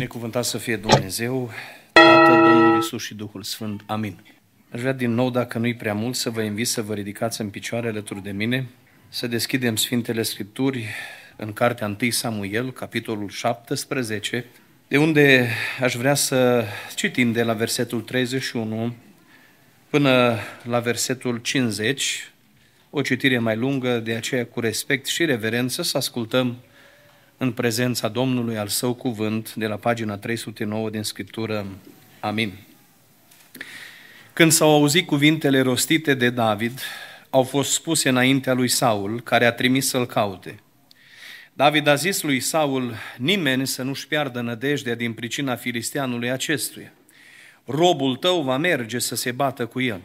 Binecuvântat să fie Dumnezeu, Tatăl, Domnul Isus și Duhul Sfânt. Amin. Aș vrea din nou, dacă nu-i prea mult, să vă invit să vă ridicați în picioare alături de mine, să deschidem Sfintele Scripturi în cartea 1 Samuel, capitolul 17, de unde aș vrea să citim de la versetul 31 până la versetul 50, o citire mai lungă, de aceea cu respect și reverență să ascultăm în prezența Domnului al său cuvânt de la pagina 309 din Scriptură. Amin. Când s-au auzit cuvintele rostite de David, au fost spuse înaintea lui Saul, care a trimis să-l caute. David a zis lui Saul, nimeni să nu-și piardă nădejdea din pricina filisteanului acestuia. Robul tău va merge să se bată cu el.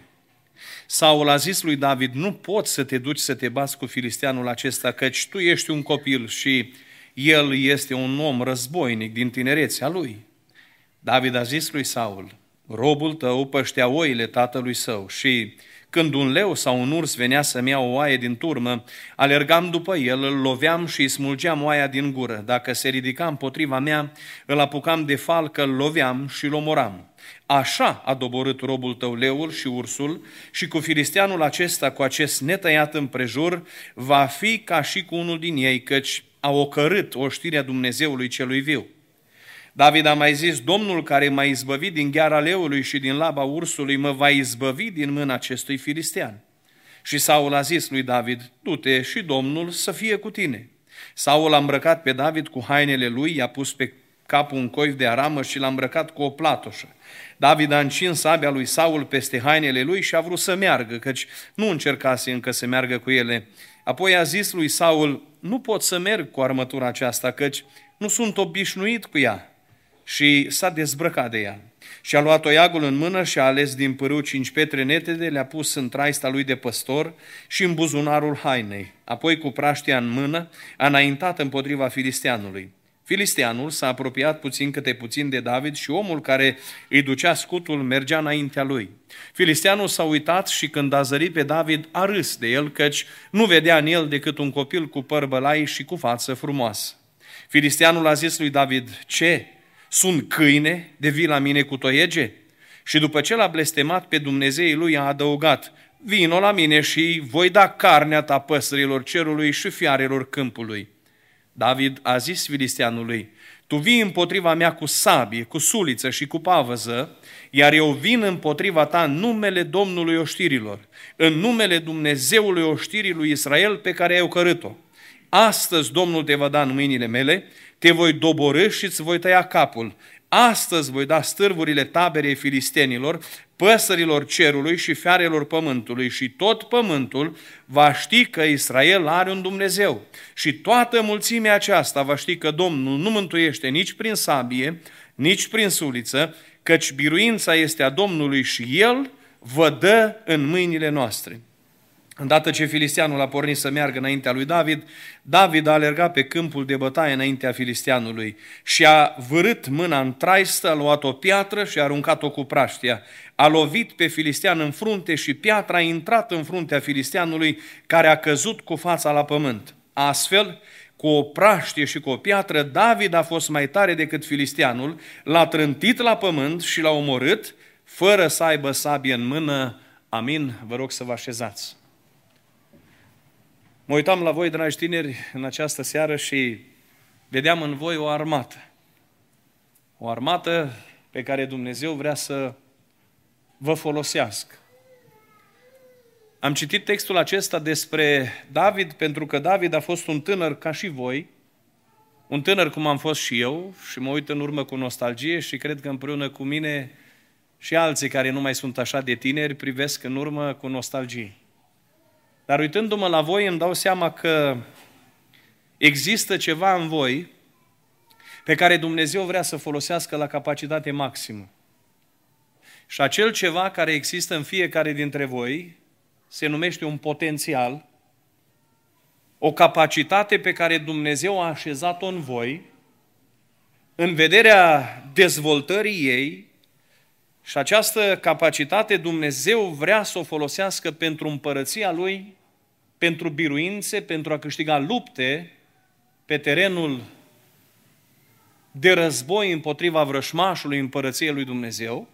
Saul a zis lui David, nu poți să te duci să te bați cu filisteanul acesta, căci tu ești un copil și el este un om războinic din tinerețea lui. David a zis lui Saul, robul tău păștea oile tatălui său și când un leu sau un urs venea să-mi ia o oaie din turmă, alergam după el, îl loveam și îi smulgeam oaia din gură. Dacă se ridica împotriva mea, îl apucam de falcă, îl loveam și îl omoram. Așa a doborât robul tău leul și ursul și cu filisteanul acesta, cu acest netăiat împrejur, va fi ca și cu unul din ei, căci a ocărât oștirea Dumnezeului celui viu. David a mai zis, Domnul care m-a izbăvit din gheara leului și din laba ursului, mă va izbăvi din mâna acestui filistean. Și Saul a zis lui David, du-te și Domnul să fie cu tine. Saul a îmbrăcat pe David cu hainele lui, i-a pus pe capul un coif de aramă și l-a îmbrăcat cu o platoșă. David a încins sabia lui Saul peste hainele lui și a vrut să meargă, căci nu încercase încă să meargă cu ele. Apoi a zis lui Saul, nu pot să merg cu armătura aceasta, căci nu sunt obișnuit cu ea. Și s-a dezbrăcat de ea. Și a luat toiagul în mână și a ales din pârâu cinci petre netede, le-a pus în traista lui de păstor și în buzunarul hainei. Apoi cu praștia în mână a înaintat împotriva filisteanului. Filisteanul s-a apropiat puțin câte puțin de David și omul care îi ducea scutul mergea înaintea lui. Filisteanul s-a uitat și când a zărit pe David a râs de el, căci nu vedea în el decât un copil cu păr bălai și cu față frumoasă. Filisteanul a zis lui David, ce? Sunt câine de vii la mine cu toiege? Și după ce l-a blestemat pe Dumnezeii lui, a adăugat, vino la mine și voi da carnea ta păsărilor cerului și fiarelor câmpului. David a zis filisteanului, tu vii împotriva mea cu sabie, cu suliță și cu pavăză, iar eu vin împotriva ta în numele Domnului oștirilor, în numele Dumnezeului oștirii lui Israel pe care ai ocărât-o. Astăzi Domnul te va da în mâinile mele, te voi doborâ și îți voi tăia capul. Astăzi voi da stârvurile taberei filistenilor, păsărilor cerului și fiarelor pământului și tot pământul va ști că Israel are un Dumnezeu. Și toată mulțimea aceasta va ști că Domnul nu mântuiește nici prin sabie, nici prin suliță, căci biruința este a Domnului și El vă dă în mâinile noastre. Îndată ce filisteanul a pornit să meargă înaintea lui David, David a alergat pe câmpul de bătaie înaintea filisteanului și a vârât mâna în traistă, a luat o piatră și a aruncat-o cu praștia. A lovit pe filistean în frunte și piatra a intrat în fruntea filisteanului care a căzut cu fața la pământ. Astfel, cu o praștie și cu o piatră, David a fost mai tare decât filisteanul, l-a trântit la pământ și l-a omorât, fără să aibă sabie în mână. Amin. Vă rog să vă așezați. Mă uitam la voi, dragi tineri, în această seară și vedeam în voi o armată. O armată pe care Dumnezeu vrea să vă folosească. Am citit textul acesta despre David pentru că David a fost un tânăr ca și voi, un tânăr cum am fost și eu și mă uit în urmă cu nostalgie și cred că împreună cu mine și alții care nu mai sunt așa de tineri privesc în urmă cu nostalgie. Dar uitându-mă la voi îmi dau seama că există ceva în voi pe care Dumnezeu vrea să folosească la capacitate maximă. Și acel ceva care există în fiecare dintre voi se numește un potențial, o capacitate pe care Dumnezeu a așezat-o în voi, în vederea dezvoltării ei, și această capacitate Dumnezeu vrea să o folosească pentru împărăția Lui, pentru biruințe, pentru a câștiga lupte pe terenul de război împotriva vrășmașului împărăției lui Dumnezeu.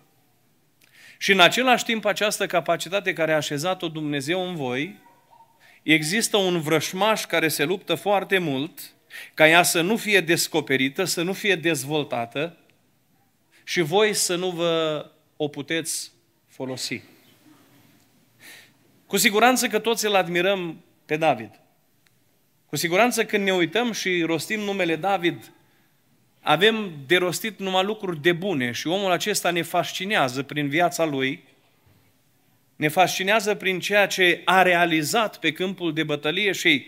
Și în același timp această capacitate care a așezat-o Dumnezeu în voi, există un vrășmaș care se luptă foarte mult ca ea să nu fie descoperită, să nu fie dezvoltată și voi să nu vă o puteți folosi. Cu siguranță că toți îl admirăm pe David. Cu siguranță când ne uităm și rostim numele David, avem de rostit numai lucruri de bune și omul acesta ne fascinează prin viața lui, ne fascinează prin ceea ce a realizat pe câmpul de bătălie și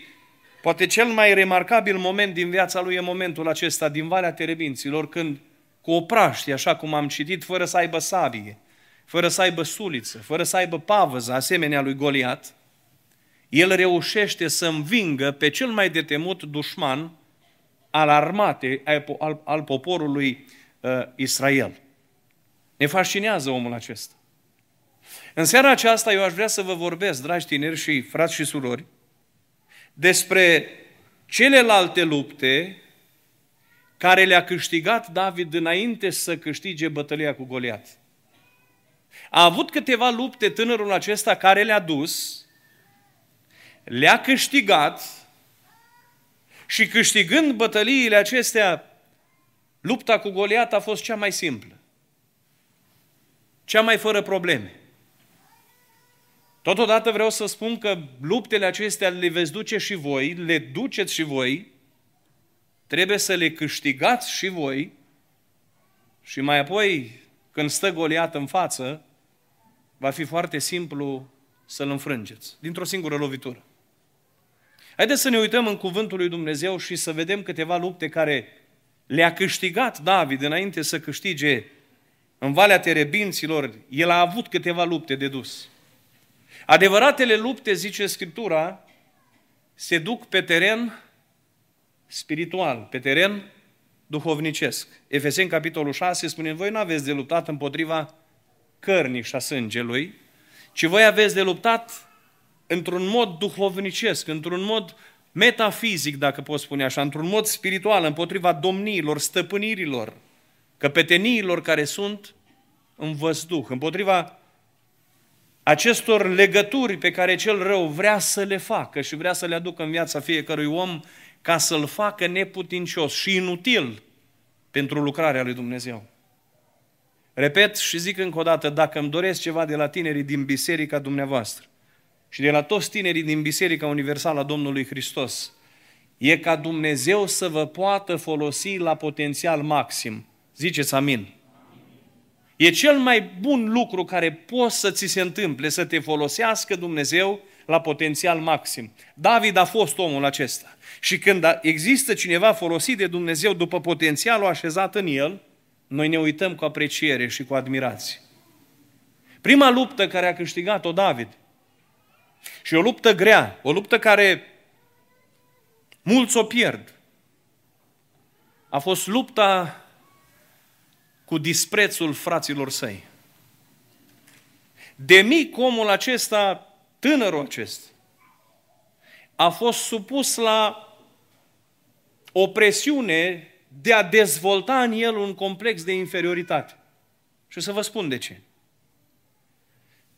poate cel mai remarcabil moment din viața lui e momentul acesta din Valea Terebinților, când cu o praștie, așa cum am citit, fără să aibă sabie, fără să aibă suliță, fără să aibă pavăză, asemenea lui Goliat, el reușește să învingă pe cel mai detemut dușman al armatei, al, al poporului uh, Israel. Ne fascinează omul acesta. În seara aceasta eu aș vrea să vă vorbesc, dragi tineri și frați și surori, despre celelalte lupte care le-a câștigat David înainte să câștige bătălia cu Goliat. A avut câteva lupte tânărul acesta care le-a dus, le-a câștigat și câștigând bătăliile acestea, lupta cu Goliat a fost cea mai simplă, cea mai fără probleme. Totodată vreau să spun că luptele acestea le veți duce și voi, le duceți și voi, trebuie să le câștigați și voi și mai apoi, când stă Goliat în față, va fi foarte simplu să-l înfrângeți, dintr-o singură lovitură. Haideți să ne uităm în cuvântul lui Dumnezeu și să vedem câteva lupte care le-a câștigat David înainte să câștige în Valea Terebinților. El a avut câteva lupte de dus. Adevăratele lupte, zice Scriptura, se duc pe teren spiritual, pe teren duhovnicesc. Efeseni, capitolul 6, spune, voi nu aveți de luptat împotriva cărnii și a sângelui, ci voi aveți de luptat într-un mod duhovnicesc, într-un mod metafizic, dacă pot spune așa, într-un mod spiritual, împotriva domniilor, stăpânirilor, căpeteniilor care sunt în văzduh, împotriva acestor legături pe care cel rău vrea să le facă și vrea să le aducă în viața fiecărui om ca să-l facă neputincios și inutil pentru lucrarea lui Dumnezeu. Repet și zic încă o dată, dacă îmi doresc ceva de la tinerii din biserica dumneavoastră și de la toți tinerii din Biserica Universală a Domnului Hristos, e ca Dumnezeu să vă poată folosi la potențial maxim. Ziceți amin. E cel mai bun lucru care poți să ți se întâmple, să te folosească Dumnezeu la potențial maxim. David a fost omul acesta. Și când există cineva folosit de Dumnezeu după potențialul așezat în el, noi ne uităm cu apreciere și cu admirație. Prima luptă care a câștigat-o David, și o luptă grea, o luptă care mulți o pierd, a fost lupta cu disprețul fraților săi. De mic omul acesta, tânărul acesta, a fost supus la o presiune de a dezvolta în el un complex de inferioritate. Și o să vă spun de ce.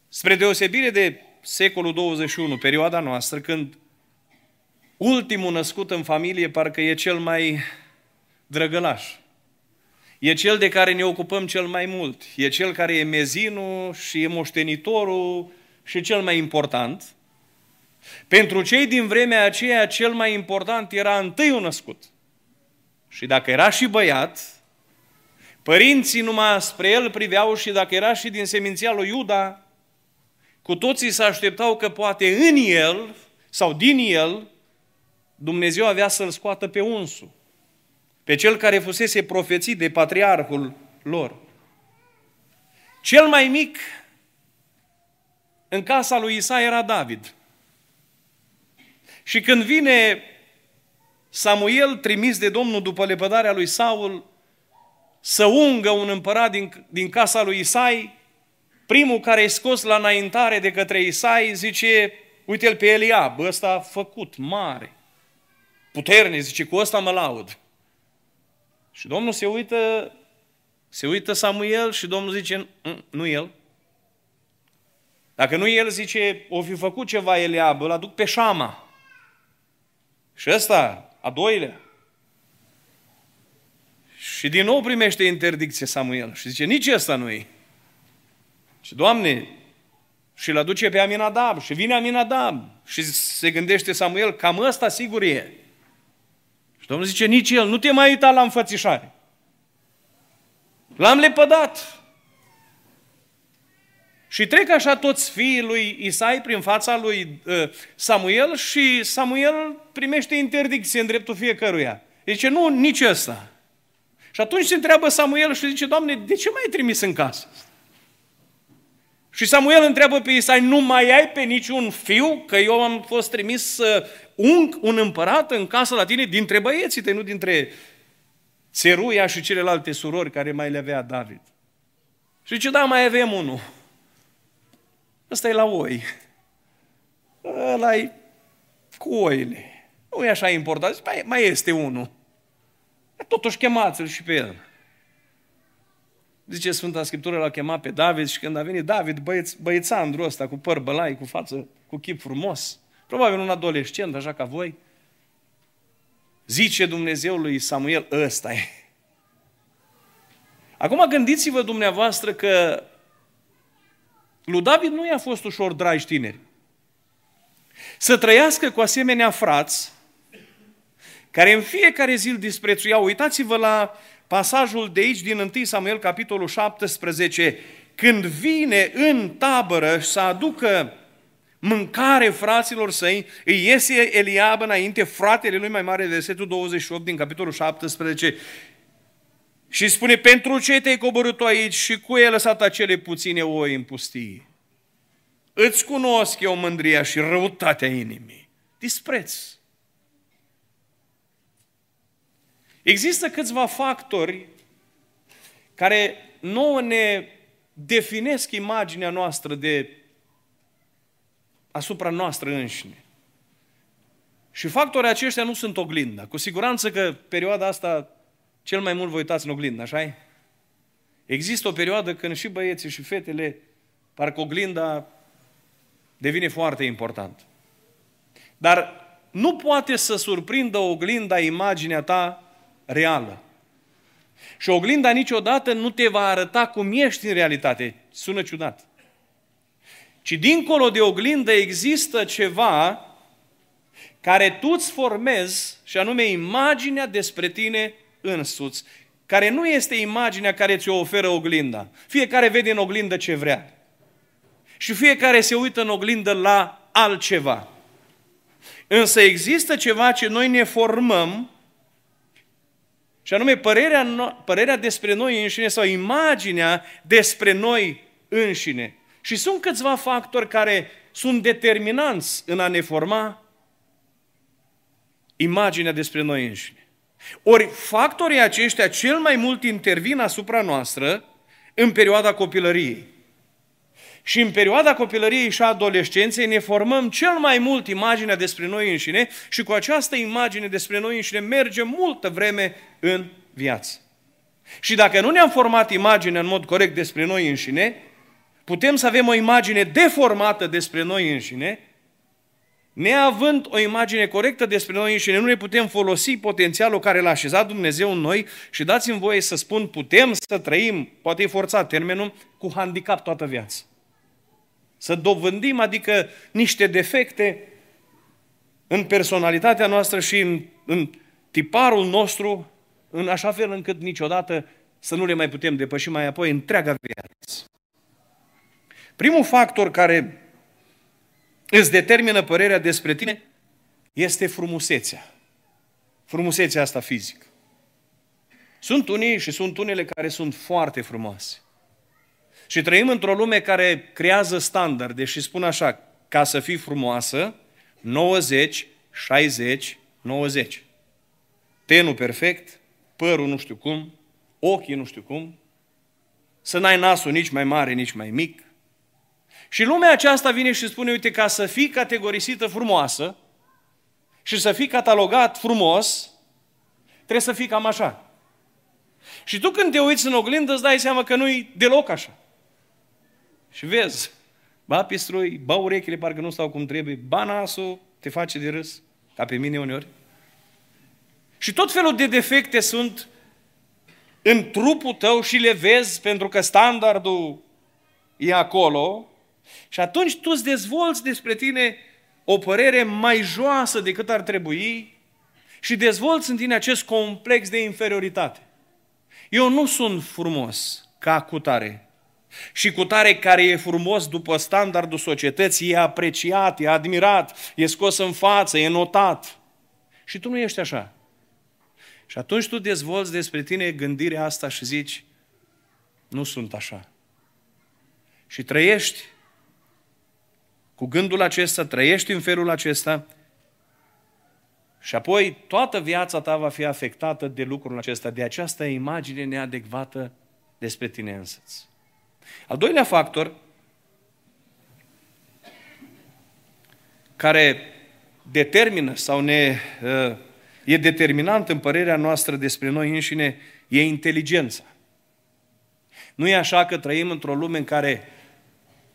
Spre deosebire de secolul 21, perioada noastră, când ultimul născut în familie parcă e cel mai drăgălaș. E cel de care ne ocupăm cel mai mult. E cel care e mezinul și e moștenitorul și cel mai important. Pentru cei din vremea aceea, cel mai important era întâiul născut. Și dacă era și băiat, părinții numai spre el priveau și dacă era și din seminția lui Iuda, cu toții se așteptau că poate în el sau din el Dumnezeu avea să-l scoată pe unsul, pe cel care fusese profețit de patriarhul lor. Cel mai mic în casa lui Isa era David. Și când vine Samuel, trimis de Domnul după lepădarea lui Saul, să ungă un împărat din, din casa lui Isai, primul care e scos la înaintare de către Isai zice, uite-l pe Eliab, ăsta a făcut mare, puternic, zice, cu ăsta mă laud. Și Domnul se uită, se uită Samuel și Domnul zice, mm, nu el. Dacă nu el, zice, o fi făcut ceva Eliab, îl aduc pe Șama. Și ăsta, a doilea. Și din nou primește interdicție Samuel și zice, nici ăsta nu e. Și Doamne, și îl aduce pe Aminadab și vine Aminadab și se gândește Samuel, cam ăsta sigur e. Și Domnul zice, nici el, nu te mai uita la înfățișare. L-am lepădat. Și trec așa toți fiii lui Isai prin fața lui uh, Samuel și Samuel primește interdicție în dreptul fiecăruia. Zice, nu, nici ăsta. Și atunci se întreabă Samuel și zice, Doamne, de ce m-ai trimis în casă? Și Samuel întreabă pe Isai, nu mai ai pe niciun fiu? Că eu am fost trimis să ung un împărat în casă la tine dintre băieții tăi, nu dintre țeruia și celelalte surori care mai le avea David. Și zice, da, mai avem unul. Ăsta e la oi. ăla e cu oile. Nu e așa important. Zice, mai, mai este unul. Totuși chemați-l și pe el. Zice Sfânta Scriptură, l-a chemat pe David și când a venit David, băieț, băiețandru ăsta, cu păr bălai, cu față, cu chip frumos, probabil un adolescent, așa ca voi, zice Dumnezeu lui Samuel, ăsta e. Acum gândiți-vă dumneavoastră că lui David nu i-a fost ușor, dragi tineri. Să trăiască cu asemenea frați, care în fiecare zi îl disprețuiau. Uitați-vă la pasajul de aici din 1 Samuel, capitolul 17, când vine în tabără să aducă mâncare fraților săi, îi iese Eliab înainte, fratele lui mai mare, versetul 28 din capitolul 17, și spune, pentru ce te-ai coborât aici și cu el lăsat acele puține oi în pustie? Îți cunosc eu mândria și răutatea inimii. Dispreț. Există câțiva factori care nouă ne definesc imaginea noastră de asupra noastră înșine. Și factorii aceștia nu sunt oglinda. Cu siguranță că perioada asta cel mai mult vă uitați în oglindă, așa -i? Există o perioadă când și băieții și fetele, parcă oglinda devine foarte important. Dar nu poate să surprindă oglinda imaginea ta reală. Și oglinda niciodată nu te va arăta cum ești în realitate. Sună ciudat. Ci dincolo de oglindă există ceva care tu îți formezi, și anume imaginea despre tine însuți, care nu este imaginea care ți-o oferă oglinda. Fiecare vede în oglindă ce vrea. Și fiecare se uită în oglindă la altceva. Însă există ceva ce noi ne formăm și anume părerea, no- părerea despre noi înșine sau imaginea despre noi înșine. Și sunt câțiva factori care sunt determinanți în a ne forma imaginea despre noi înșine. Ori factorii aceștia cel mai mult intervin asupra noastră în perioada copilăriei. Și în perioada copilăriei și a adolescenței ne formăm cel mai mult imaginea despre noi înșine și cu această imagine despre noi înșine mergem multă vreme în viață. Și dacă nu ne-am format imaginea în mod corect despre noi înșine, putem să avem o imagine deformată despre noi înșine, neavând o imagine corectă despre noi înșine, nu ne putem folosi potențialul care l-a așezat Dumnezeu în noi și dați-mi voie să spun, putem să trăim, poate e forțat termenul, cu handicap toată viața. Să dovândim, adică niște defecte în personalitatea noastră și în, în tiparul nostru, în așa fel încât niciodată să nu le mai putem depăși mai apoi întreaga viață. Primul factor care îți determină părerea despre tine este frumusețea. Frumusețea asta fizică. Sunt unii și sunt unele care sunt foarte frumoase. Și trăim într-o lume care creează standarde și spun așa, ca să fii frumoasă, 90, 60, 90. Tenul perfect, părul nu știu cum, ochii nu știu cum, să n-ai nasul nici mai mare, nici mai mic. Și lumea aceasta vine și spune, uite, ca să fii categorisită frumoasă și să fii catalogat frumos, trebuie să fii cam așa. Și tu când te uiți în oglindă îți dai seama că nu-i deloc așa. Și vezi, ba pistrui, ba urechile parcă nu stau cum trebuie, ba nasul te face de râs, ca pe mine uneori. Și tot felul de defecte sunt în trupul tău și le vezi pentru că standardul e acolo și atunci tu îți dezvolți despre tine o părere mai joasă decât ar trebui și dezvolți în tine acest complex de inferioritate. Eu nu sunt frumos ca cutare. Și cutare care e frumos după standardul societății, e apreciat, e admirat, e scos în față, e notat. Și tu nu ești așa. Și atunci tu dezvolți despre tine gândirea asta și zici, nu sunt așa. Și trăiești cu gândul acesta, trăiești în felul acesta și apoi toată viața ta va fi afectată de lucrul acesta, de această imagine neadecvată despre tine însăți. Al doilea factor care determină sau ne uh, e determinant în părerea noastră despre noi înșine, e inteligența. Nu e așa că trăim într-o lume în care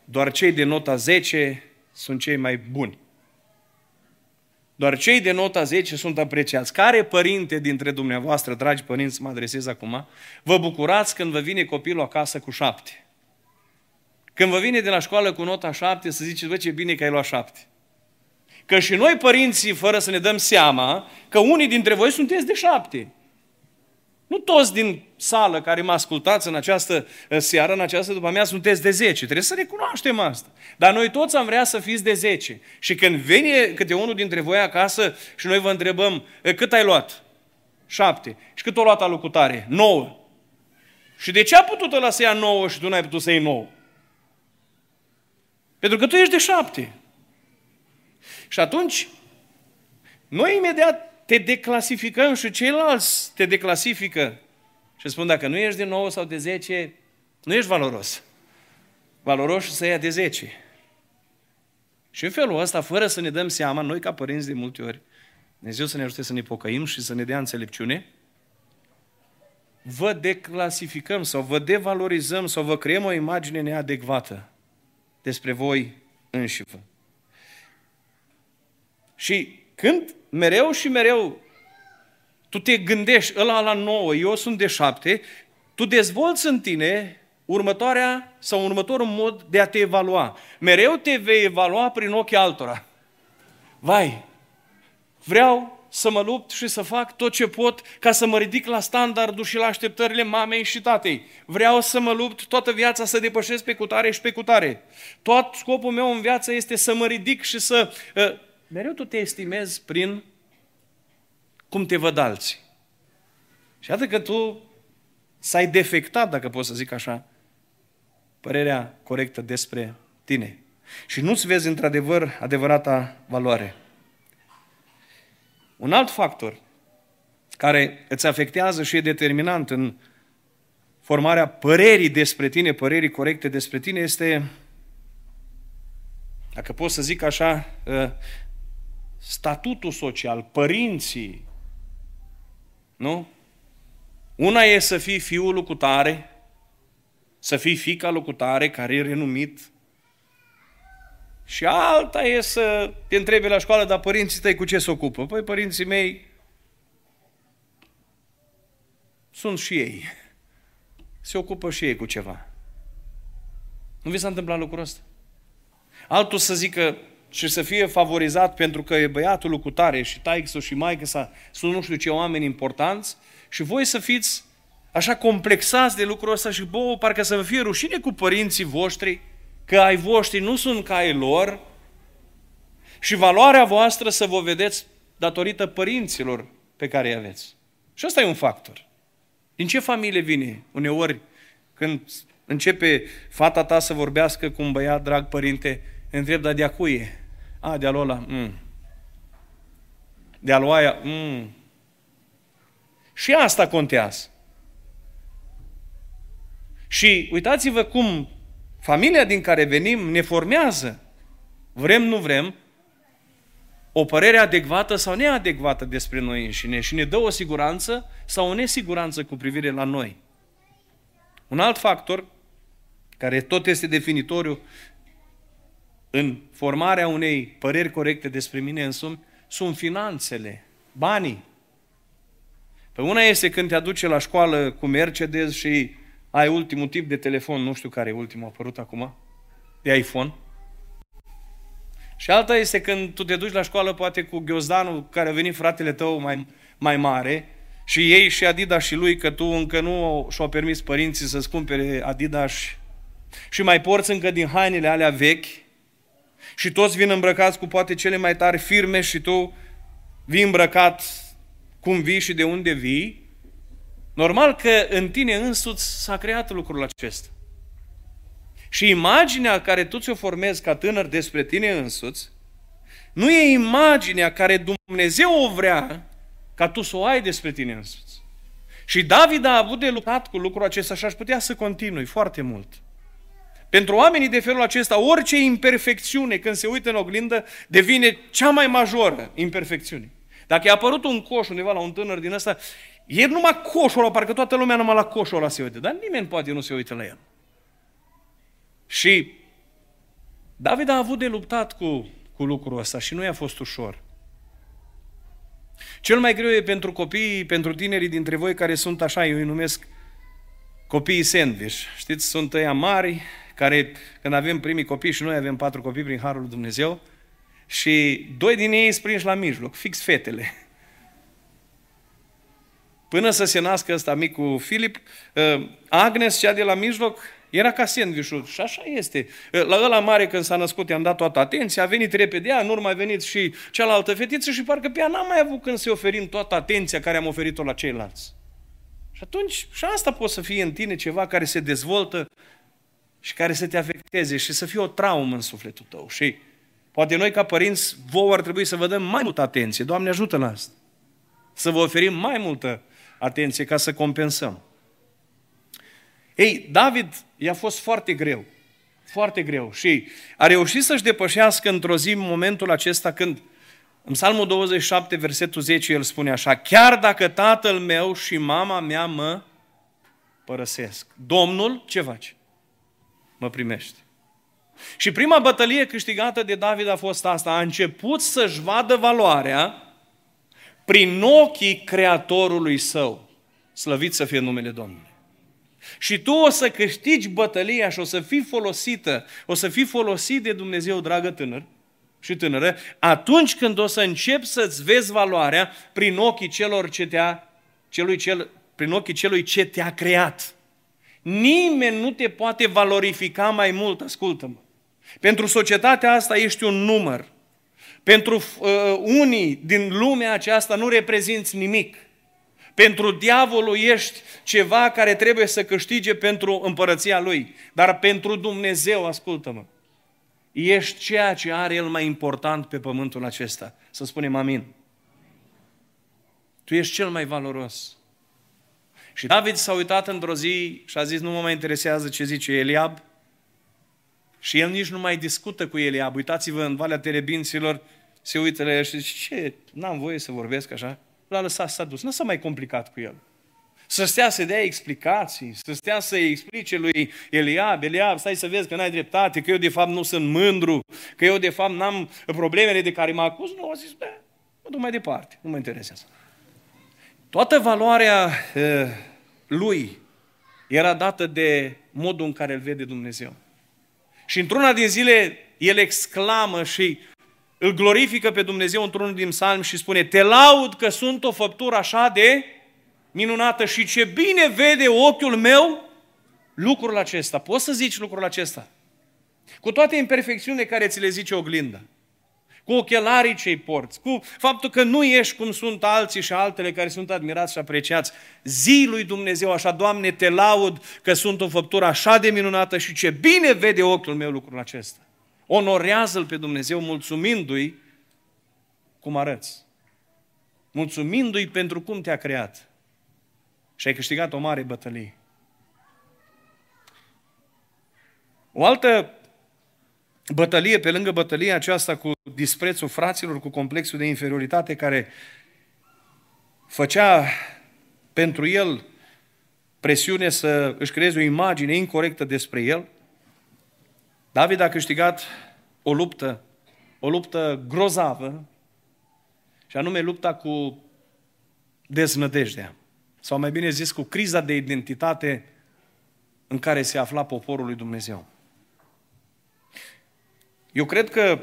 doar cei de nota 10 sunt cei mai buni. Doar cei de nota 10 sunt apreciați. Care părinte dintre dumneavoastră, dragi părinți, mă adresez acum, vă bucurați când vă vine copilul acasă cu șapte? Când vă vine de la școală cu nota șapte, să ziceți, bă, ce bine că ai luat șapte. Că și noi, părinții, fără să ne dăm seama, că unii dintre voi sunteți de șapte. Nu toți din sală care mă ascultați în această uh, seară, în această după mea, sunteți de 10. Trebuie să recunoaștem asta. Dar noi toți am vrea să fiți de 10. Și când vine câte unul dintre voi acasă și noi vă întrebăm, cât ai luat? 7. Și cât o luat alocutare? 9. Și de ce a putut ăla să ia 9 și tu n-ai putut să iei 9? Pentru că tu ești de 7. Și atunci, noi imediat te declasificăm și ceilalți te declasifică. Și spun, dacă nu ești de 9 sau de 10, nu ești valoros. Valoros să ia de 10. Și în felul ăsta, fără să ne dăm seama, noi ca părinți de multe ori, Dumnezeu să ne ajute să ne pocăim și să ne dea înțelepciune, vă declasificăm sau vă devalorizăm sau vă creăm o imagine neadecvată despre voi înșivă. Și când mereu și mereu tu te gândești, ăla la nouă, eu sunt de șapte, tu dezvolți în tine următoarea sau următorul mod de a te evalua. Mereu te vei evalua prin ochii altora. Vai, vreau să mă lupt și să fac tot ce pot ca să mă ridic la standardul și la așteptările mamei și tatei. Vreau să mă lupt toată viața să depășesc pe cutare și pe cutare. Tot scopul meu în viață este să mă ridic și să uh, mereu tu te estimezi prin cum te văd alții. Și iată că tu s-ai defectat, dacă pot să zic așa, părerea corectă despre tine. Și nu-ți vezi într-adevăr adevărata valoare. Un alt factor care îți afectează și e determinant în formarea părerii despre tine, părerii corecte despre tine, este, dacă pot să zic așa, ă, statutul social, părinții, nu? Una e să fii fiul lui cutare, să fii fica lui cutare, care e renumit, și alta e să te întrebi la școală, dar părinții tăi cu ce se ocupă? Păi părinții mei sunt și ei. Se ocupă și ei cu ceva. Nu vi s-a întâmplat lucrul ăsta? Altul să zică, și să fie favorizat pentru că e băiatul cu tare și taixul și maică sa sunt nu știu ce oameni importanți și voi să fiți așa complexați de lucrul ăsta și bă, parcă să vă fie rușine cu părinții voștri că ai voștri nu sunt ca ai lor și valoarea voastră să vă vedeți datorită părinților pe care îi aveți. Și ăsta e un factor. Din ce familie vine uneori când începe fata ta să vorbească cu un băiat, drag părinte, întreb, dar de-a cui e? A, de-a ăla, mm. De-a lui aia, mm. Și asta contează. Și uitați-vă cum familia din care venim ne formează. Vrem, nu vrem, o părere adecvată sau neadecvată despre noi înșine și ne dă o siguranță sau o nesiguranță cu privire la noi. Un alt factor, care tot este definitoriu în formarea unei păreri corecte despre mine însumi, sunt finanțele, banii. Pe una este când te aduce la școală cu Mercedes și ai ultimul tip de telefon, nu știu care e ultimul apărut acum, de iPhone. Și alta este când tu te duci la școală poate cu ghiozdanul care a venit fratele tău mai, mai mare și ei și Adidas și lui, că tu încă nu și-au permis părinții să-ți cumpere Adidas și mai porți încă din hainele alea vechi și toți vin îmbrăcați cu poate cele mai tari firme și tu vii îmbrăcat cum vii și de unde vii, normal că în tine însuți s-a creat lucrul acesta. Și imaginea care tu ți-o formezi ca tânăr despre tine însuți, nu e imaginea care Dumnezeu o vrea ca tu să o ai despre tine însuți. Și David a avut de luptat cu lucrul acesta și aș putea să continui foarte mult. Pentru oamenii de felul acesta, orice imperfecțiune, când se uită în oglindă, devine cea mai majoră imperfecțiune. Dacă i-a apărut un coș undeva la un tânăr din ăsta, e numai coșul ăla, parcă toată lumea numai la coșul ăla se uită, dar nimeni poate nu se uită la el. Și David a avut de luptat cu, cu lucrul ăsta și nu i-a fost ușor. Cel mai greu e pentru copiii, pentru tinerii dintre voi care sunt așa, eu îi numesc copiii sandwich. Știți, sunt ăia mari, care când avem primii copii și noi avem patru copii prin Harul lui Dumnezeu, și doi din ei sprinși la mijloc, fix fetele. Până să se nască ăsta micul Filip, ă, Agnes, cea de la mijloc, era ca sandvișul și așa este. La ăla mare când s-a născut i-am dat toată atenția, a venit repede ea, în urmă a venit și cealaltă fetiță și parcă pe ea n-am mai avut când să oferim toată atenția care am oferit-o la ceilalți. Și atunci și asta poate să fie în tine ceva care se dezvoltă și care să te afecteze și să fie o traumă în sufletul tău. Și poate noi ca părinți vouă ar trebui să vă dăm mai multă atenție. Doamne ajută la asta. Să vă oferim mai multă atenție ca să compensăm. Ei, David i-a fost foarte greu. Foarte greu. Și a reușit să-și depășească într-o zi momentul acesta când în Psalmul 27, versetul 10, el spune așa, Chiar dacă tatăl meu și mama mea mă părăsesc, Domnul ce face? Mă primește. Și prima bătălie câștigată de David a fost asta. A început să-și vadă valoarea prin ochii Creatorului său. Slăvit să fie numele Domnului. Și tu o să câștigi bătălia și o să fii folosită, o să fii folosit de Dumnezeu, dragă tânăr și tânără, atunci când o să începi să-ți vezi valoarea prin ochii celor ce te-a, celui cel, prin ochii celui ce te-a creat. Nimeni nu te poate valorifica mai mult, ascultă-mă. Pentru societatea asta ești un număr. Pentru uh, unii din lumea aceasta nu reprezinți nimic. Pentru diavolul ești ceva care trebuie să câștige pentru împărăția lui. Dar pentru Dumnezeu, ascultă-mă, ești ceea ce are El mai important pe pământul acesta. Să spunem amin. Tu ești cel mai valoros. Și David s-a uitat într-o zi și a zis, nu mă mai interesează ce zice Eliab. Și el nici nu mai discută cu Eliab. Uitați-vă în Valea Terebinților, se uită la el și zice, ce, n-am voie să vorbesc așa? L-a lăsat, s-a dus. Nu s-a mai complicat cu el. Să stea să dea explicații, să stea să explice lui Eliab, Eliab, stai să vezi că n-ai dreptate, că eu de fapt nu sunt mândru, că eu de fapt n-am problemele de care mă acuz. Nu, a zis, bă, mă duc mai departe, nu mă interesează. Toată valoarea uh, lui era dată de modul în care îl vede Dumnezeu. Și într-una din zile el exclamă și îl glorifică pe Dumnezeu într-unul din psalmi și spune Te laud că sunt o făptură așa de minunată și ce bine vede ochiul meu lucrul acesta. Poți să zici lucrul acesta? Cu toate imperfecțiunile care ți le zice oglinda cu ochelarii cei porți, cu faptul că nu ești cum sunt alții și altele care sunt admirați și apreciați. Zi lui Dumnezeu așa, Doamne, te laud că sunt o făptură așa de minunată și ce bine vede ochiul meu lucrul acesta. Onorează-L pe Dumnezeu mulțumindu-i cum arăți. Mulțumindu-i pentru cum te-a creat. Și ai câștigat o mare bătălie. O altă bătălie, pe lângă bătălia aceasta cu disprețul fraților, cu complexul de inferioritate care făcea pentru el presiune să își creeze o imagine incorrectă despre el. David a câștigat o luptă, o luptă grozavă, și anume lupta cu deznădejdea, sau mai bine zis cu criza de identitate în care se afla poporul lui Dumnezeu. Eu cred că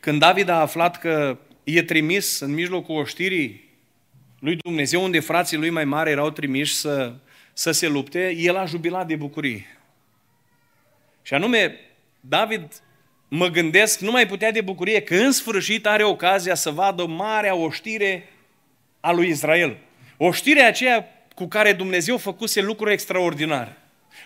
când David a aflat că e trimis în mijlocul oștirii lui Dumnezeu, unde frații lui mai mari erau trimiși să, să se lupte, el a jubilat de bucurie. Și anume, David, mă gândesc, nu mai putea de bucurie că în sfârșit are ocazia să vadă marea oștire a lui Israel. Oștirea aceea cu care Dumnezeu făcuse lucruri extraordinare.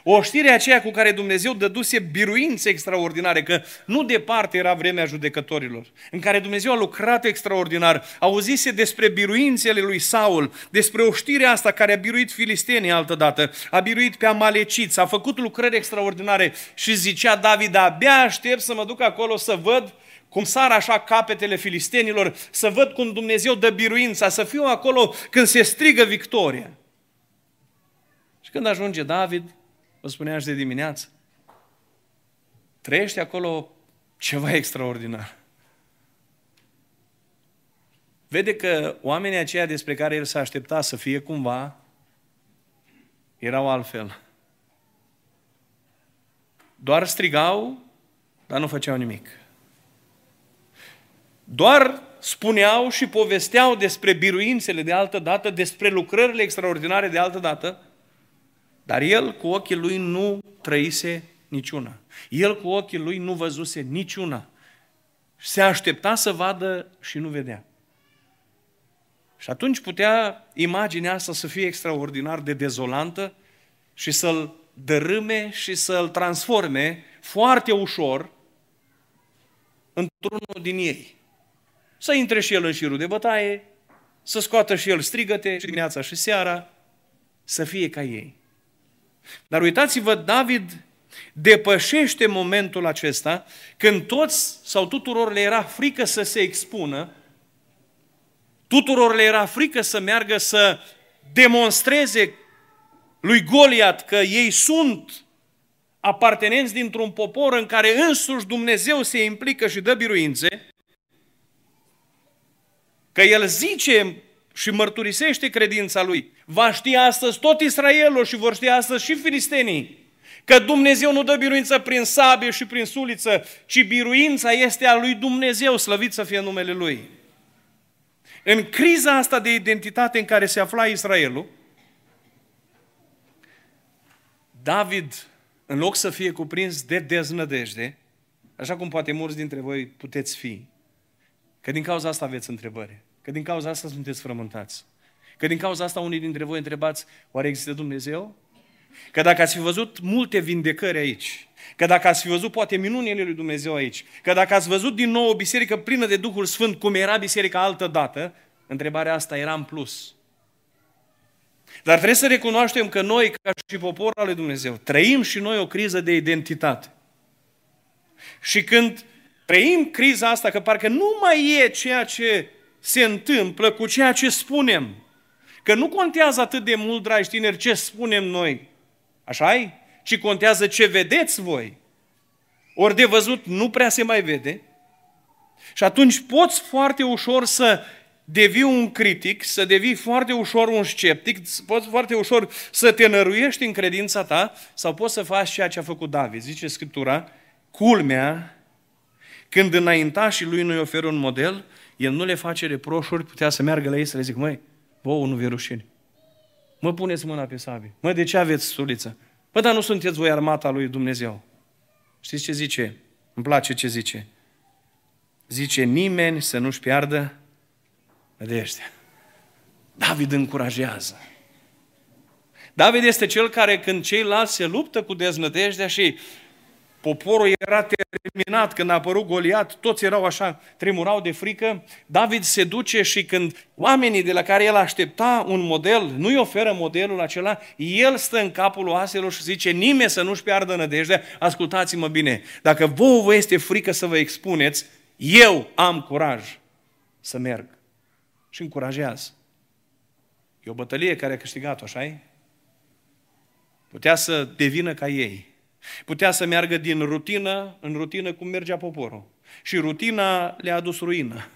O știre aceea cu care Dumnezeu dăduse biruințe extraordinare, că nu departe era vremea judecătorilor, în care Dumnezeu a lucrat extraordinar, auzise despre biruințele lui Saul, despre o știre asta care a biruit filistenii altădată, a biruit pe amaleciți, a făcut lucrări extraordinare și zicea David, abia aștept să mă duc acolo să văd cum sar așa capetele filistenilor, să văd cum Dumnezeu dă biruința, să fiu acolo când se strigă victoria. Și când ajunge David, vă spuneam și de dimineață, trăiește acolo ceva extraordinar. Vede că oamenii aceia despre care el s-a așteptat să fie cumva, erau altfel. Doar strigau, dar nu făceau nimic. Doar spuneau și povesteau despre biruințele de altă dată, despre lucrările extraordinare de altă dată, dar el cu ochii lui nu trăise niciuna. El cu ochii lui nu văzuse niciuna. Se aștepta să vadă și nu vedea. Și atunci putea imaginea asta să fie extraordinar de dezolantă și să-l dărâme și să-l transforme foarte ușor într-unul din ei. Să intre și el în șirul de bătaie, să scoată și el strigăte și dimineața și seara, să fie ca ei. Dar uitați-vă, David depășește momentul acesta când toți sau tuturor le era frică să se expună, tuturor le era frică să meargă să demonstreze lui Goliat că ei sunt apartenenți dintr-un popor în care însuși Dumnezeu se implică și dă biruințe, că el zice și mărturisește credința lui. Va ști astăzi tot Israelul și vor ști astăzi și filistenii că Dumnezeu nu dă biruință prin sabie și prin suliță, ci biruința este a lui Dumnezeu, slăvit să fie numele Lui. În criza asta de identitate în care se afla Israelul, David, în loc să fie cuprins de deznădejde, așa cum poate mulți dintre voi puteți fi, că din cauza asta aveți întrebări. Că din cauza asta sunteți frământați. Că din cauza asta unii dintre voi întrebați, oare există Dumnezeu? Că dacă ați fi văzut multe vindecări aici, că dacă ați fi văzut poate minunile lui Dumnezeu aici, că dacă ați văzut din nou o biserică plină de Duhul Sfânt, cum era biserica altă dată, întrebarea asta era în plus. Dar trebuie să recunoaștem că noi, ca și poporul al lui Dumnezeu, trăim și noi o criză de identitate. Și când trăim criza asta, că parcă nu mai e ceea ce se întâmplă cu ceea ce spunem. Că nu contează atât de mult, dragi tineri, ce spunem noi. așa -i? Ci contează ce vedeți voi. Ori de văzut nu prea se mai vede. Și atunci poți foarte ușor să devii un critic, să devii foarte ușor un sceptic, poți foarte ușor să te năruiești în credința ta sau poți să faci ceea ce a făcut David. Zice Scriptura, culmea, când înaintașii lui nu-i oferă un model, el nu le face reproșuri, putea să meargă la ei să le zic, măi, vouă nu vi rușine. Mă puneți mâna pe sabie. Mă, de ce aveți suliță? Bă, dar nu sunteți voi armata lui Dumnezeu. Știți ce zice? Îmi place ce zice. Zice, nimeni să nu-și piardă nădejdea. David încurajează. David este cel care când ceilalți se luptă cu deznădejdea și Poporul era terminat când a apărut Goliat, toți erau așa, tremurau de frică. David se duce și când oamenii de la care el aștepta un model, nu-i oferă modelul acela, el stă în capul oaselor și zice, nimeni să nu-și piardă nădejdea, ascultați-mă bine, dacă vouă vă este frică să vă expuneți, Eu am curaj să merg. Și încurajează. E o bătălie care a câștigat-o, așa -i? Putea să devină ca ei. Putea să meargă din rutină în rutină cum mergea poporul. Și rutina le-a adus ruină.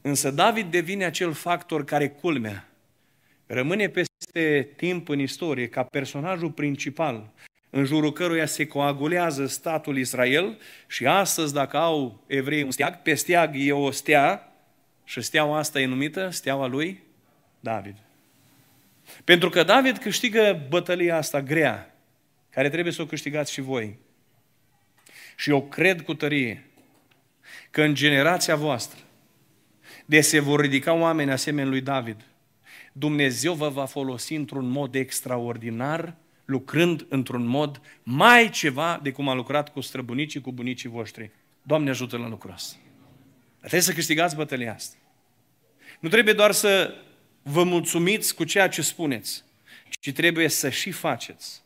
Însă David devine acel factor care culmea. Rămâne peste timp în istorie ca personajul principal în jurul căruia se coagulează statul Israel și astăzi, dacă au evrei un steag, pe steag e o stea și steaua asta e numită steaua lui David. Pentru că David câștigă bătălia asta grea, care trebuie să o câștigați și voi. Și eu cred cu tărie că în generația voastră, de se vor ridica oameni asemenea lui David, Dumnezeu vă va folosi într-un mod extraordinar, lucrând într-un mod mai ceva de cum a lucrat cu străbunicii, cu bunicii voștri. Doamne ajută la lucrul ăsta. Trebuie să câștigați bătălia asta. Nu trebuie doar să vă mulțumiți cu ceea ce spuneți, ci trebuie să și faceți.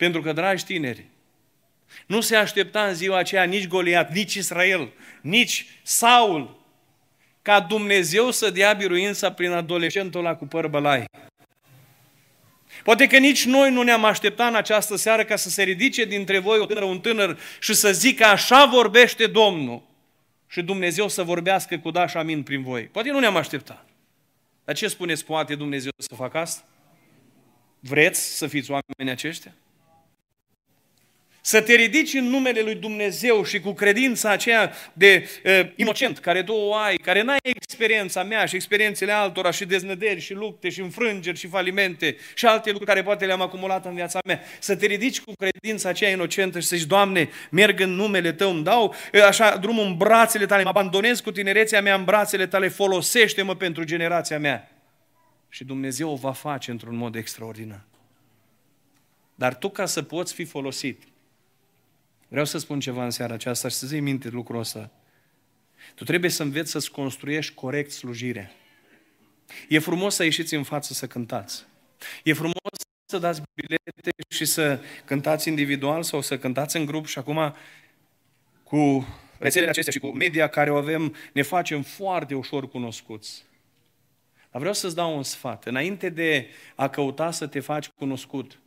Pentru că, dragi tineri, nu se aștepta în ziua aceea nici Goliat, nici Israel, nici Saul, ca Dumnezeu să dea biruința prin adolescentul ăla cu păr bălai. Poate că nici noi nu ne-am așteptat în această seară ca să se ridice dintre voi o tânără, un tânăr și să zică așa vorbește Domnul și Dumnezeu să vorbească cu daș și amin prin voi. Poate nu ne-am așteptat. Dar ce spuneți, poate Dumnezeu să facă asta? Vreți să fiți oameni aceștia? Să te ridici în numele lui Dumnezeu și cu credința aceea de uh, inocent, care tu o ai, care n-ai experiența mea și experiențele altora și deznăderi și lupte și înfrângeri și falimente și alte lucruri care poate le-am acumulat în viața mea. Să te ridici cu credința aceea inocentă și să zici, Doamne, merg în numele Tău, îmi dau așa drumul în brațele Tale, mă abandonez cu tinerețea mea în brațele Tale, folosește-mă pentru generația mea. Și Dumnezeu o va face într-un mod extraordinar. Dar tu ca să poți fi folosit, Vreau să spun ceva în seara aceasta și să zi minte lucrul ăsta. Tu trebuie să înveți să-ți construiești corect slujirea. E frumos să ieșiți în față să cântați. E frumos să dați bilete și să cântați individual sau să cântați în grup și acum cu rețelele acestea și cu media care o avem, ne facem foarte ușor cunoscuți. Dar vreau să-ți dau un sfat. Înainte de a căuta să te faci cunoscut,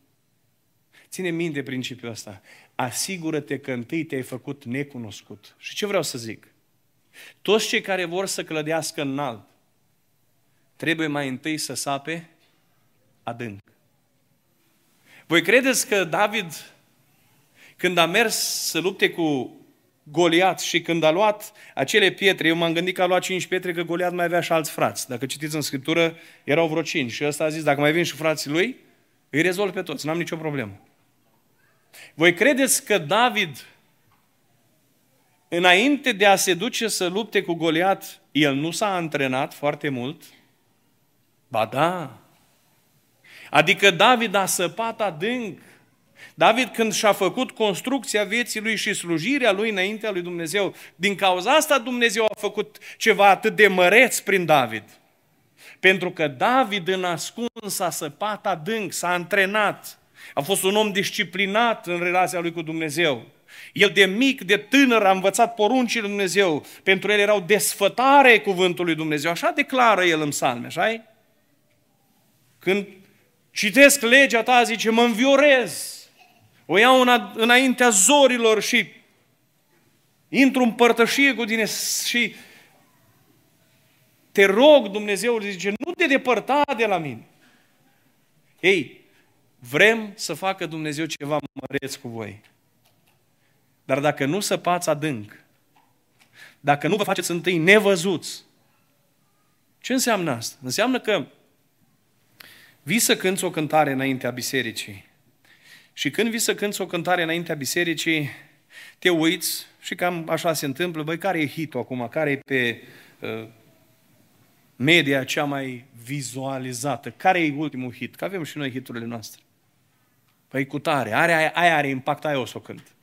ține minte principiul ăsta asigură-te că întâi te-ai făcut necunoscut. Și ce vreau să zic? Toți cei care vor să clădească înalt, trebuie mai întâi să sape adânc. Voi credeți că David, când a mers să lupte cu Goliat și când a luat acele pietre, eu m-am gândit că a luat cinci pietre, că Goliat mai avea și alți frați. Dacă citiți în Scriptură, erau vreo cinci. Și ăsta a zis, dacă mai vin și frații lui, îi rezolv pe toți, n-am nicio problemă. Voi credeți că David, înainte de a se duce să lupte cu Goliat, el nu s-a antrenat foarte mult? Ba da. Adică David a săpat adânc. David când și-a făcut construcția vieții lui și slujirea lui înaintea lui Dumnezeu, din cauza asta Dumnezeu a făcut ceva atât de măreț prin David. Pentru că David în ascuns a săpat adânc, s-a antrenat. A fost un om disciplinat în relația lui cu Dumnezeu. El de mic, de tânăr a învățat poruncile lui Dumnezeu. Pentru el erau desfătare cuvântul lui Dumnezeu. Așa declară el în psalme, așa Când citesc legea ta, zice, mă înviorez. O iau în, înaintea zorilor și intru în părtășie cu tine și te rog, Dumnezeu, zice, nu te depărta de la mine. Ei, Vrem să facă Dumnezeu ceva măreț cu voi. Dar dacă nu săpați adânc, dacă nu vă faceți întâi nevăzuți, ce înseamnă asta? Înseamnă că vii să cânți o cântare înaintea bisericii. Și când vii să cânți o cântare înaintea bisericii, te uiți și cam așa se întâmplă, băi, care e hitul acum? Care e pe uh, media cea mai vizualizată? Care e ultimul hit? Că avem și noi hiturile noastre. Păi cu tare, are, aia, aia are impact, aia o să o cânt.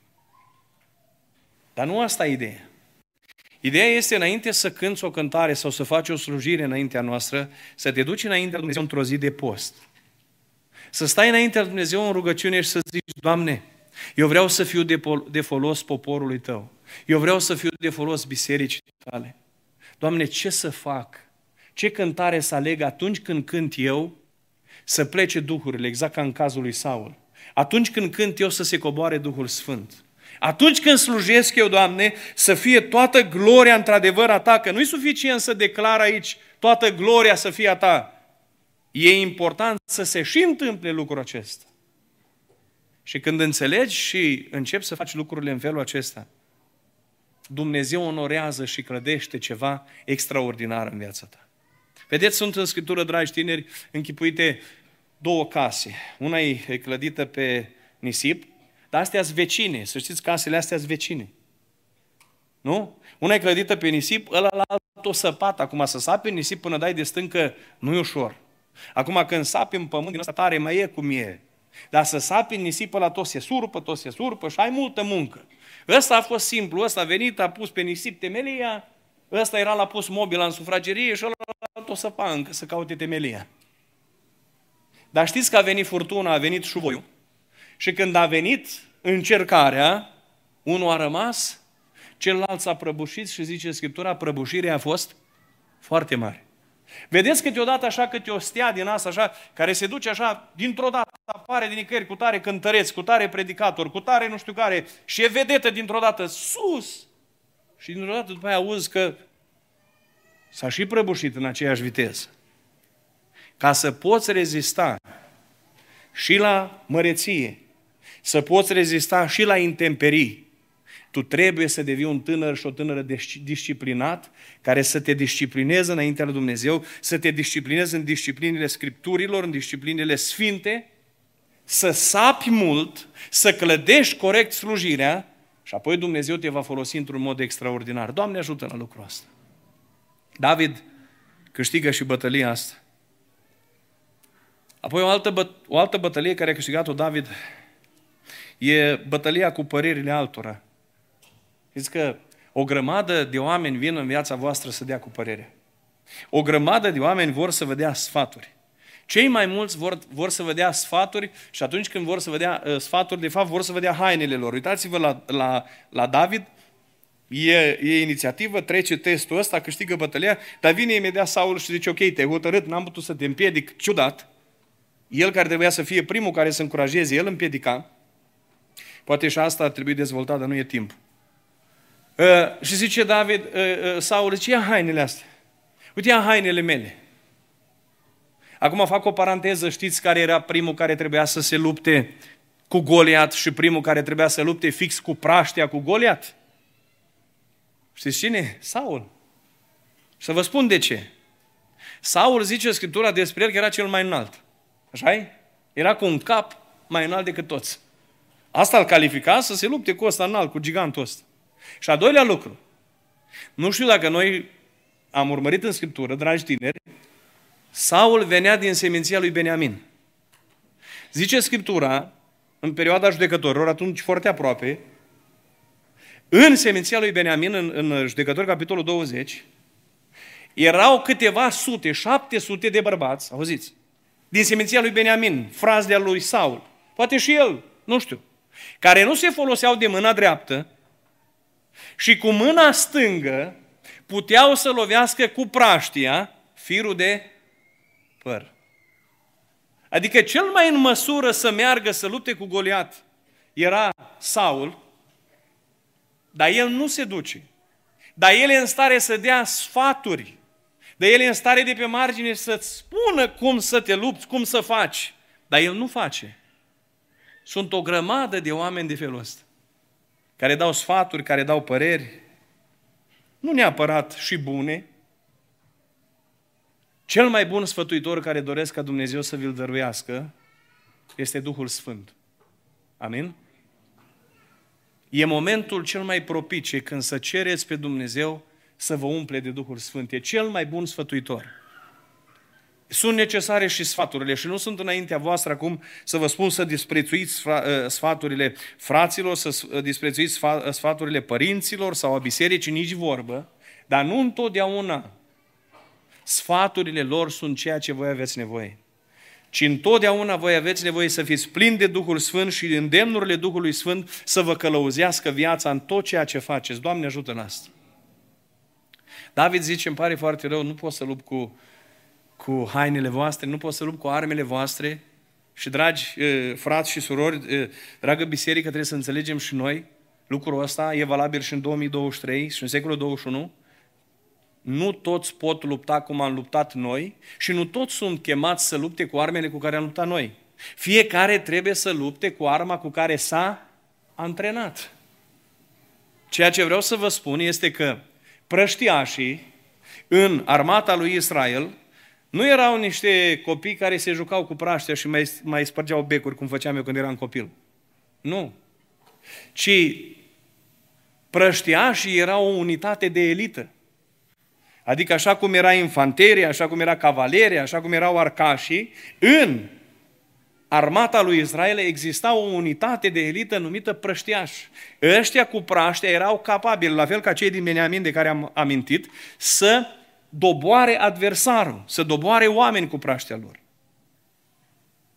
Dar nu asta e ideea. Ideea este înainte să cânți o cântare sau să faci o slujire înaintea noastră, să te duci înaintea lui Dumnezeu într-o zi de post. Să stai înaintea lui Dumnezeu în rugăciune și să zici, Doamne, eu vreau să fiu de, de folos poporului Tău. Eu vreau să fiu de folos bisericii tale. Doamne, ce să fac? Ce cântare să aleg atunci când cânt eu să plece duhurile, exact ca în cazul lui Saul. Atunci când cânt eu să se coboare Duhul Sfânt. Atunci când slujesc eu, Doamne, să fie toată gloria într-adevăr a Ta, că nu-i suficient să declar aici toată gloria să fie a Ta. E important să se și întâmple lucrul acesta. Și când înțelegi și începi să faci lucrurile în felul acesta, Dumnezeu onorează și clădește ceva extraordinar în viața ta. Vedeți, sunt în Scriptură, dragi tineri, închipuite două case. Una e clădită pe nisip, dar astea sunt vecine. Să știți, casele astea sunt vecine. Nu? Una e clădită pe nisip, ăla la alt o săpat. Acum să sapi în nisip până dai de stâncă nu e ușor. Acum când sapi în pământ din ăsta tare, mai e cum e. Dar să sapi în nisip la tot se surpă, tot se surpă și ai multă muncă. Ăsta a fost simplu, ăsta a venit, a pus pe nisip temelia, ăsta era la pus mobila în sufragerie și ăla tot săpa încă să caute temelia. Dar știți că a venit furtuna, a venit șuvoiul. Și când a venit încercarea, unul a rămas, celălalt s-a prăbușit și zice Scriptura, prăbușirea a fost foarte mare. Vedeți câteodată așa câte o stea din asta, așa, care se duce așa, dintr-o dată apare din nicăieri cu tare cântăreț, cu tare predicator, cu tare nu știu care, și e vedetă dintr-o dată sus. Și dintr-o dată după aia auzi că s-a și prăbușit în aceeași viteză. Ca să poți rezista și la măreție, să poți rezista și la intemperii, tu trebuie să devii un tânăr și o tânără disciplinat, care să te disciplineze înaintea lui Dumnezeu, să te disciplineze în disciplinile Scripturilor, în disciplinile sfinte, să sapi mult, să clădești corect slujirea și apoi Dumnezeu te va folosi într-un mod extraordinar. Doamne ajută la lucrul ăsta. David câștigă și bătălia asta. Apoi o altă, bă- o altă bătălie care a câștigat-o David e bătălia cu părerile altora. Știți că o grămadă de oameni vin în viața voastră să dea cu părere. O grămadă de oameni vor să vă dea sfaturi. Cei mai mulți vor, vor să vă dea sfaturi și atunci când vor să vă dea uh, sfaturi, de fapt vor să vă dea hainele lor. Uitați-vă la, la, la David, e, e inițiativă, trece testul ăsta, câștigă bătălia, dar vine imediat Saul și zice, ok, te-ai hotărât, n-am putut să te împiedic, ciudat. El care trebuia să fie primul care să încurajeze, el împiedica. Poate și asta ar trebui dezvoltat, dar nu e timp. Uh, și zice David, uh, uh, Saul, zice, ia hainele astea. Uite, ia hainele mele. Acum fac o paranteză, știți care era primul care trebuia să se lupte cu Goliat și primul care trebuia să lupte fix cu praștea cu Goliat? Știți cine? Saul. Și să vă spun de ce. Saul zice Scriptura despre el că era cel mai înalt. Așa -i? Era cu un cap mai înalt decât toți. Asta îl califica să se lupte cu ăsta înalt, cu gigantul ăsta. Și a doilea lucru. Nu știu dacă noi am urmărit în Scriptură, dragi tineri, Saul venea din seminția lui Beniamin. Zice Scriptura, în perioada judecătorilor, atunci foarte aproape, în seminția lui Beniamin, în, în judecători, capitolul 20, erau câteva sute, șapte sute de bărbați, auziți, din seminția lui Beniamin, frazdea lui Saul, poate și el, nu știu, care nu se foloseau de mâna dreaptă și cu mâna stângă puteau să lovească cu praștia firul de păr. Adică cel mai în măsură să meargă să lupte cu Goliat era Saul, dar el nu se duce. Dar el e în stare să dea sfaturi. Dar el e în stare de pe margine să-ți spună cum să te lupți, cum să faci. Dar el nu face. Sunt o grămadă de oameni de felul ăsta. Care dau sfaturi, care dau păreri. Nu neapărat și bune, cel mai bun sfătuitor care doresc ca Dumnezeu să vi-l dăruiască este Duhul Sfânt. Amin? E momentul cel mai propice când să cereți pe Dumnezeu să vă umple de Duhul Sfânt. E cel mai bun sfătuitor. Sunt necesare și sfaturile și nu sunt înaintea voastră acum să vă spun să disprețuiți ă, sfaturile fraților, să disprețuiți sfaturile părinților sau a bisericii, nici vorbă, dar nu întotdeauna Sfaturile lor sunt ceea ce voi aveți nevoie. ci întotdeauna voi aveți nevoie să fiți plini de Duhul Sfânt și îndemnurile Duhului Sfânt să vă călăuzească viața în tot ceea ce faceți. Doamne ajută la asta! David zice, îmi pare foarte rău, nu pot să lupt cu, cu hainele voastre, nu pot să lupt cu armele voastre. Și dragi frați și surori, dragă biserică, trebuie să înțelegem și noi lucrul ăsta, e valabil și în 2023 și în secolul 21. Nu toți pot lupta cum am luptat noi și nu toți sunt chemați să lupte cu armele cu care am luptat noi. Fiecare trebuie să lupte cu arma cu care s-a antrenat. Ceea ce vreau să vă spun este că prăștiașii în armata lui Israel nu erau niște copii care se jucau cu praștea și mai, mai spărgeau becuri, cum făceam eu când eram copil. Nu. Ci prăștiașii erau o unitate de elită. Adică așa cum era infanteria, așa cum era cavaleria, așa cum erau arcașii, în armata lui Israel exista o unitate de elită numită prăștiaș. Ăștia cu praștea erau capabili, la fel ca cei din Beniamin de care am amintit, să doboare adversarul, să doboare oameni cu praștea lor.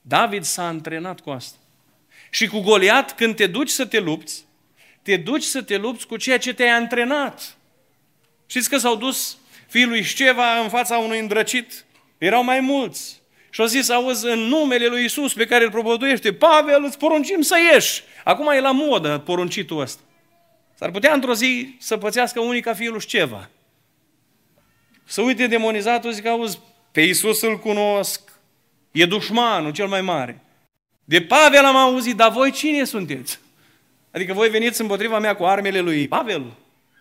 David s-a antrenat cu asta. Și cu Goliat, când te duci să te lupți, te duci să te lupți cu ceea ce te-ai antrenat. Știți că s-au dus fiul lui Șceva în fața unui îndrăcit? Erau mai mulți. Și au zis, auzi, în numele lui Isus pe care îl propovăduiește, Pavel, îți poruncim să ieși. Acum e la modă poruncitul ăsta. S-ar putea într-o zi să pățească unii ca fiul lui Șceva. Să uite demonizatul, zic, auzi, pe Isus îl cunosc, e dușmanul cel mai mare. De Pavel am auzit, dar voi cine sunteți? Adică voi veniți împotriva mea cu armele lui Pavel?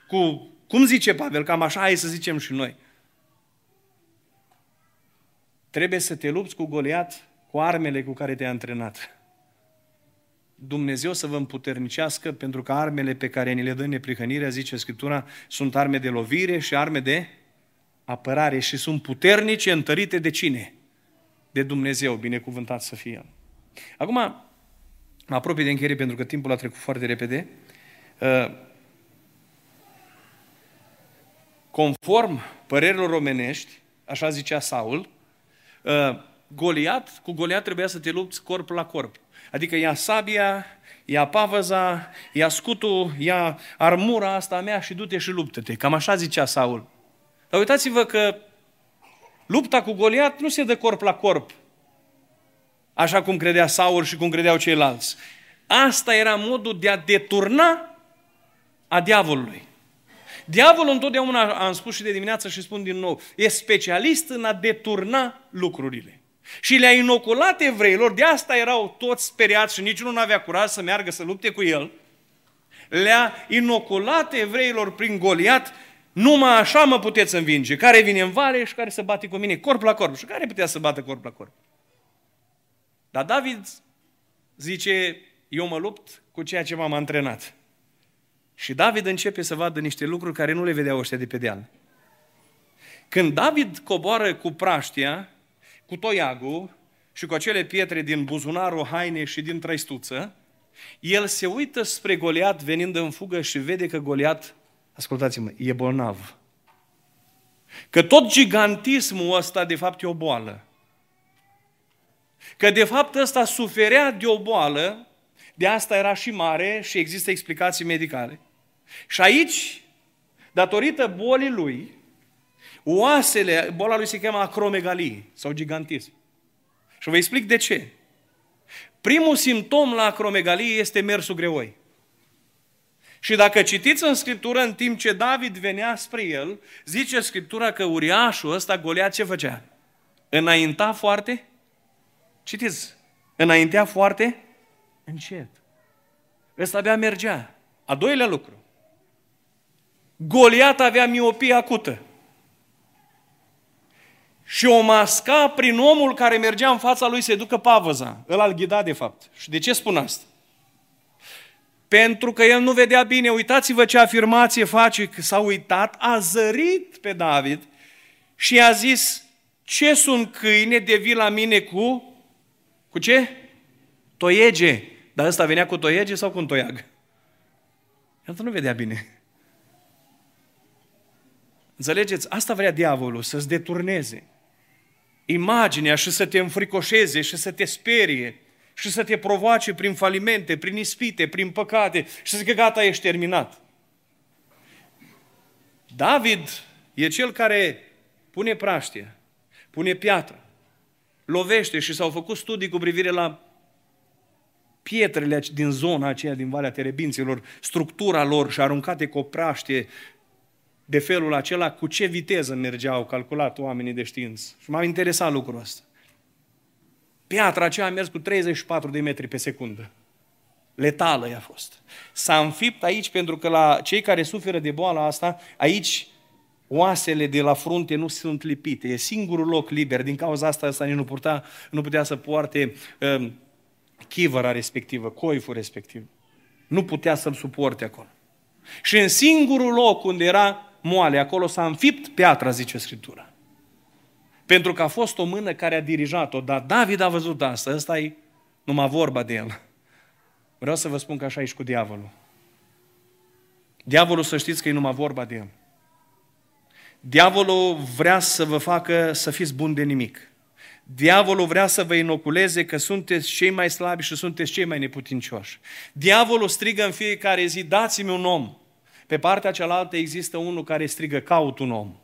Cu, cum zice Pavel, cam așa e să zicem și noi. Trebuie să te lupți cu Goliat cu armele cu care te-ai antrenat. Dumnezeu să vă împuternicească pentru că armele pe care ni le dă neprihănirea, zice Scriptura, sunt arme de lovire și arme de apărare și sunt puternice, întărite de cine? De Dumnezeu, binecuvântat să fie. Acum, mă apropii de încheiere pentru că timpul a trecut foarte repede. Uh, conform părerilor omenești, așa zicea Saul, uh, Goliat, cu Goliat trebuia să te lupți corp la corp. Adică ia sabia, ia pavăza, ia scutul, ia armura asta mea și du-te și luptă-te. Cam așa zicea Saul. Dar uitați-vă că lupta cu Goliat nu se dă corp la corp, așa cum credea Saul și cum credeau ceilalți. Asta era modul de a deturna a diavolului. Diavolul întotdeauna, am spus și de dimineață și spun din nou, e specialist în a deturna lucrurile. Și le-a inoculat evreilor, de asta erau toți speriați și niciunul nu avea curaj să meargă să lupte cu el. Le-a inoculat evreilor prin Goliat numai așa mă puteți învinge. Care vine în vale și care se bate cu mine corp la corp. Și care putea să bată corp la corp? Dar David zice, eu mă lupt cu ceea ce m-am antrenat. Și David începe să vadă niște lucruri care nu le vedeau ăștia de pe deal. Când David coboară cu praștia, cu toiagul și cu acele pietre din buzunarul haine și din trăistuță, el se uită spre Goliat venind în fugă și vede că Goliat ascultați-mă, e bolnav. Că tot gigantismul ăsta de fapt e o boală. Că de fapt ăsta suferea de o boală, de asta era și mare și există explicații medicale. Și aici, datorită bolii lui, oasele, boala lui se cheamă acromegalie sau gigantism. Și vă explic de ce. Primul simptom la acromegalie este mersul greoi. Și dacă citiți în Scriptură, în timp ce David venea spre el, zice Scriptura că uriașul ăsta, Goliat, ce făcea? Înainta foarte? Citiți, înaintea foarte încet. Ăsta abia mergea. A doilea lucru. Goliat avea miopie acută. Și o masca prin omul care mergea în fața lui să ducă pavăza. Îl al ghida, de fapt. Și de ce spun asta? pentru că el nu vedea bine. Uitați-vă ce afirmație face, că s-a uitat, a zărit pe David și a zis, ce sunt câine de vii la mine cu, cu ce? Toiege. Dar ăsta venea cu toiege sau cu un toiag? El nu vedea bine. Înțelegeți? Asta vrea diavolul, să-ți deturneze. imaginea și să te înfricoșeze și să te sperie și să te provoace prin falimente, prin ispite, prin păcate și să zică gata, ești terminat. David e cel care pune praștie, pune piatră, lovește și s-au făcut studii cu privire la pietrele din zona aceea, din Valea Terebinților, structura lor și aruncate cu o praștie de felul acela, cu ce viteză mergeau, calculat oamenii de știință. Și m-a interesat lucrul ăsta. Piatra aceea a mers cu 34 de metri pe secundă. Letală i-a fost. S-a înfipt aici pentru că la cei care suferă de boala asta, aici oasele de la frunte nu sunt lipite. E singurul loc liber. Din cauza asta, asta nici nu, putea, nu putea să poarte uh, chivăra respectivă, coiful respectiv. Nu putea să-l suporte acolo. Și în singurul loc unde era moale, acolo s-a înfipt piatra, zice Scriptura. Pentru că a fost o mână care a dirijat-o, dar David a văzut asta, ăsta e numai vorba de el. Vreau să vă spun că așa e și cu diavolul. Diavolul să știți că e numai vorba de el. Diavolul vrea să vă facă să fiți buni de nimic. Diavolul vrea să vă inoculeze că sunteți cei mai slabi și sunteți cei mai neputincioși. Diavolul strigă în fiecare zi, dați-mi un om. Pe partea cealaltă există unul care strigă, caut un om.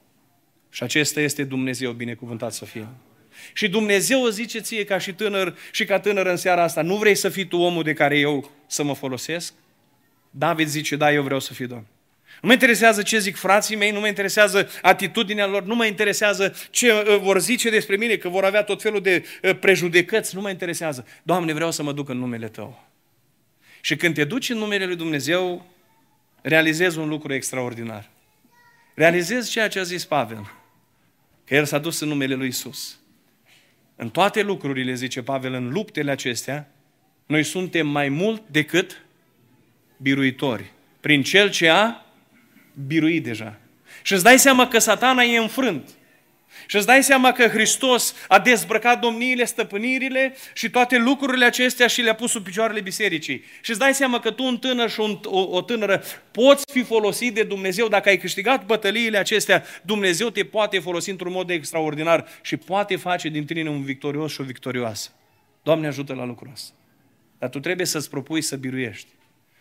Și acesta este Dumnezeu, binecuvântat să fie. Și Dumnezeu zice ție ca și tânăr și ca tânăr în seara asta, nu vrei să fii tu omul de care eu să mă folosesc? David zice, da, eu vreau să fiu Domn. Nu mă interesează ce zic frații mei, nu mă interesează atitudinea lor, nu mă interesează ce uh, vor zice despre mine, că vor avea tot felul de uh, prejudecăți, nu mă interesează. Doamne, vreau să mă duc în numele Tău. Și când te duci în numele Lui Dumnezeu, realizezi un lucru extraordinar. Realizezi ceea ce a zis Pavel, că el s-a dus în numele Lui Isus. În toate lucrurile, zice Pavel, în luptele acestea, noi suntem mai mult decât biruitori. Prin Cel ce a biruit deja. Și îți dai seama că satana e înfrânt. Și îți dai seama că Hristos a dezbrăcat domniile, stăpânirile și toate lucrurile acestea și le-a pus sub picioarele bisericii. Și îți dai seama că tu, un tânăr și un, o, o tânără, poți fi folosit de Dumnezeu. Dacă ai câștigat bătăliile acestea, Dumnezeu te poate folosi într-un mod extraordinar și poate face din tine un victorios și o victorioasă. Doamne ajută la lucrul ăsta. Dar tu trebuie să-ți propui să biruiești.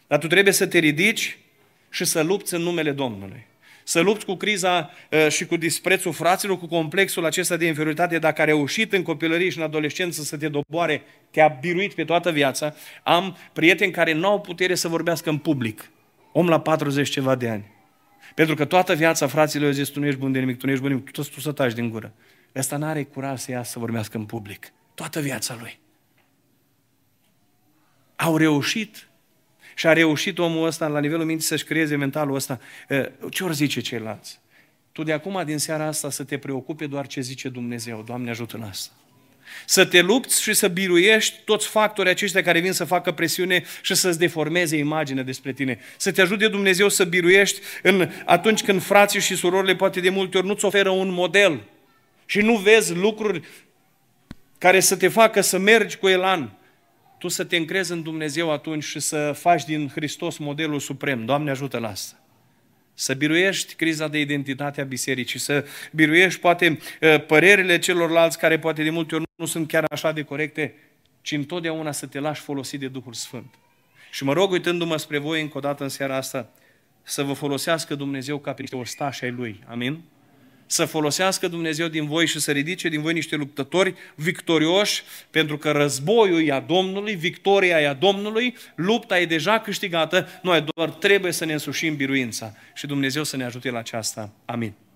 Dar tu trebuie să te ridici și să lupți în numele Domnului. Să lupți cu criza uh, și cu disprețul fraților, cu complexul acesta de inferioritate, dacă a reușit în copilărie și în adolescență să te doboare, te-a biruit pe toată viața. Am prieteni care nu au putere să vorbească în public. Om la 40 ceva de ani. Pentru că toată viața fraților au zis, tu nu ești bun de nimic, tu nu ești bun de nimic, tu, tu să taci din gură. Ăsta nu are curaj să iasă să vorbească în public. Toată viața lui. Au reușit și a reușit omul ăsta la nivelul minții să-și creeze mentalul ăsta, ce ori zice ceilalți? Tu de acum, din seara asta, să te preocupe doar ce zice Dumnezeu. Doamne, ajută în asta. Să te lupți și să biruiești toți factorii aceștia care vin să facă presiune și să-ți deformeze imaginea despre tine. Să te ajute Dumnezeu să biruiești în, atunci când frații și surorile poate de multe ori nu-ți oferă un model și nu vezi lucruri care să te facă să mergi cu elan tu să te încrezi în Dumnezeu atunci și să faci din Hristos modelul suprem. Doamne ajută la asta. Să biruiești criza de identitate a bisericii, să biruiești poate ă, părerile celorlalți care poate de multe ori nu sunt chiar așa de corecte, ci întotdeauna să te lași folosi de Duhul Sfânt. Și mă rog, uitându-mă spre voi încă o dată în seara asta, să vă folosească Dumnezeu ca pe niște orstași ai Lui. Amin? Să folosească Dumnezeu din voi și să ridice din voi niște luptători victorioși, pentru că războiul e a Domnului, victoria e a Domnului, lupta e deja câștigată, noi doar trebuie să ne însușim biruința și Dumnezeu să ne ajute la aceasta. Amin.